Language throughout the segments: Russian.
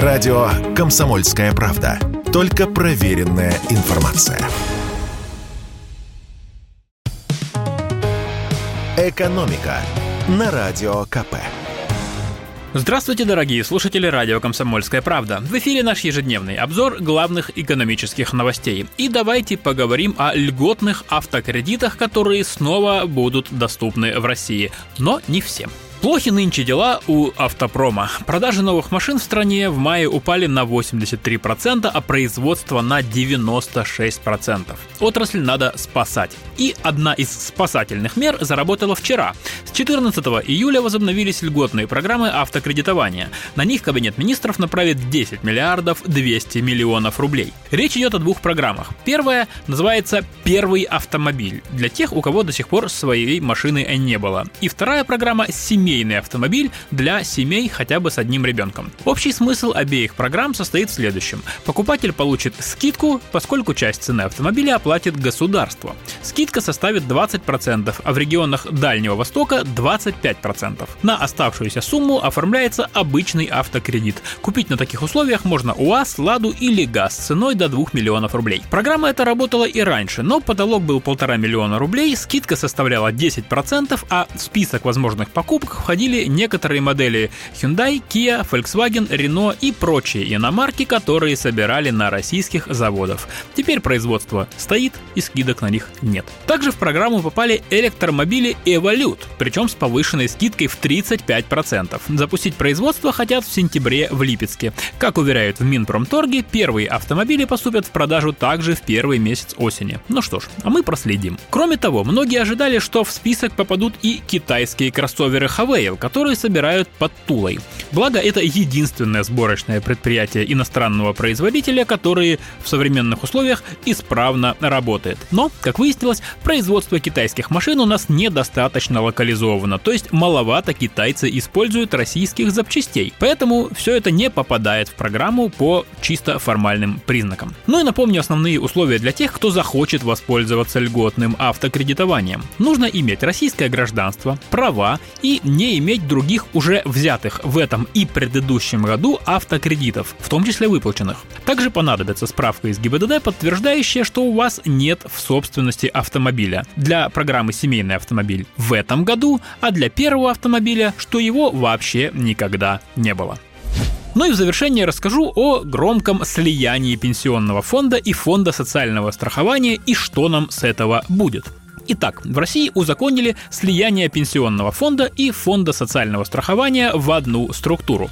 Радио «Комсомольская правда». Только проверенная информация. «Экономика» на Радио КП. Здравствуйте, дорогие слушатели радио «Комсомольская правда». В эфире наш ежедневный обзор главных экономических новостей. И давайте поговорим о льготных автокредитах, которые снова будут доступны в России. Но не всем. Плохи нынче дела у автопрома. Продажи новых машин в стране в мае упали на 83%, а производство на 96%. Отрасль надо спасать. И одна из спасательных мер заработала вчера. С 14 июля возобновились льготные программы автокредитования. На них Кабинет министров направит 10 миллиардов 200 миллионов рублей. Речь идет о двух программах. Первая называется «Первый автомобиль» для тех, у кого до сих пор своей машины не было. И вторая программа «Семейный семейный автомобиль для семей хотя бы с одним ребенком. Общий смысл обеих программ состоит в следующем. Покупатель получит скидку, поскольку часть цены автомобиля оплатит государство. Скидка составит 20%, а в регионах Дальнего Востока 25%. На оставшуюся сумму оформляется обычный автокредит. Купить на таких условиях можно УАЗ, Ладу или ГАЗ ценой до 2 миллионов рублей. Программа эта работала и раньше, но потолок был полтора миллиона рублей, скидка составляла 10%, а список возможных покупок входили некоторые модели Hyundai, Kia, Volkswagen, Renault и прочие иномарки, которые собирали на российских заводах. Теперь производство стоит и скидок на них нет. Также в программу попали электромобили Evolute, причем с повышенной скидкой в 35%. Запустить производство хотят в сентябре в Липецке. Как уверяют в Минпромторге, первые автомобили поступят в продажу также в первый месяц осени. Ну что ж, а мы проследим. Кроме того, многие ожидали, что в список попадут и китайские кроссоверы Huawei, Huawei, которые собирают под Тулой. Благо, это единственное сборочное предприятие иностранного производителя, которое в современных условиях исправно работает. Но, как выяснилось, производство китайских машин у нас недостаточно локализовано, то есть маловато китайцы используют российских запчастей. Поэтому все это не попадает в программу по чисто формальным признакам. Ну и напомню основные условия для тех, кто захочет воспользоваться льготным автокредитованием. Нужно иметь российское гражданство, права и не не иметь других уже взятых в этом и предыдущем году автокредитов, в том числе выплаченных. Также понадобится справка из ГИБДД, подтверждающая, что у вас нет в собственности автомобиля. Для программы «Семейный автомобиль» в этом году, а для первого автомобиля, что его вообще никогда не было. Ну и в завершение расскажу о громком слиянии пенсионного фонда и фонда социального страхования и что нам с этого будет. Итак, в России узаконили слияние пенсионного фонда и фонда социального страхования в одну структуру.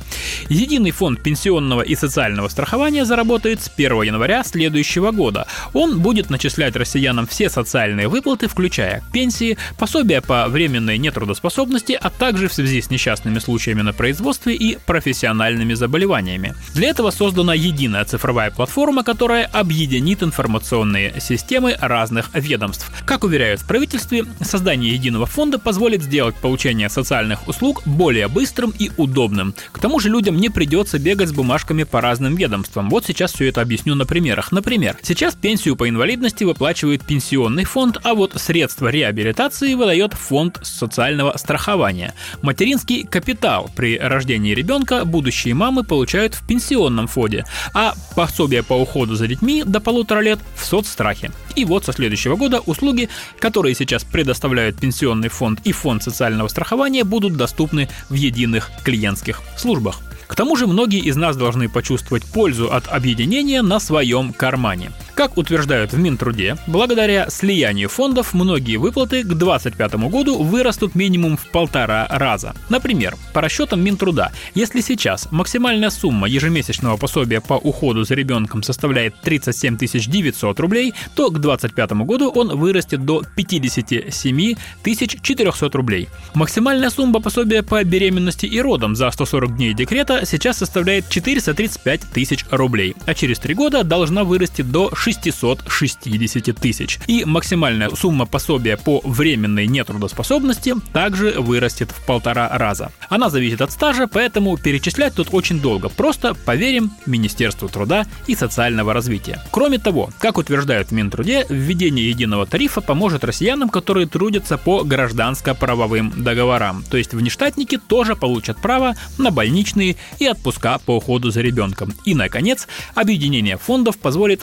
Единый фонд пенсионного и социального страхования заработает с 1 января следующего года. Он будет начислять россиянам все социальные выплаты, включая пенсии, пособия по временной нетрудоспособности, а также в связи с несчастными случаями на производстве и профессиональными заболеваниями. Для этого создана единая цифровая платформа, которая объединит информационные системы разных ведомств. Как уверяют в правительстве, создание единого фонда позволит сделать получение социальных услуг более быстрым и удобным. К тому же людям не придется бегать с бумажками по разным ведомствам. Вот сейчас все это объясню на примерах. Например, сейчас пенсию по инвалидности выплачивает пенсионный фонд, а вот средства реабилитации выдает фонд социального страхования. Материнский капитал при рождении ребенка будущие мамы получают в пенсионном фонде, а пособие по уходу за детьми до полутора лет в соцстрахе. И вот со следующего года услуги, которые сейчас предоставляют Пенсионный фонд и Фонд социального страхования, будут доступны в единых клиентских службах. К тому же многие из нас должны почувствовать пользу от объединения на своем кармане. Как утверждают в Минтруде, благодаря слиянию фондов многие выплаты к 2025 году вырастут минимум в полтора раза. Например, по расчетам Минтруда, если сейчас максимальная сумма ежемесячного пособия по уходу за ребенком составляет 37 900 рублей, то к 2025 году он вырастет до 57 400 рублей. Максимальная сумма пособия по беременности и родам за 140 дней декрета сейчас составляет 435 тысяч рублей, а через три года должна вырасти до 6 660 тысяч. И максимальная сумма пособия по временной нетрудоспособности также вырастет в полтора раза. Она зависит от стажа, поэтому перечислять тут очень долго. Просто поверим Министерству труда и социального развития. Кроме того, как утверждают в Минтруде, введение единого тарифа поможет россиянам, которые трудятся по гражданско-правовым договорам. То есть внештатники тоже получат право на больничные и отпуска по уходу за ребенком. И, наконец, объединение фондов позволит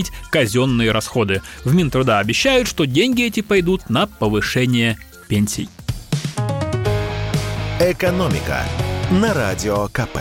сократить казенные расходы. В Минтруда обещают, что деньги эти пойдут на повышение пенсий. «Экономика» на Радио КП.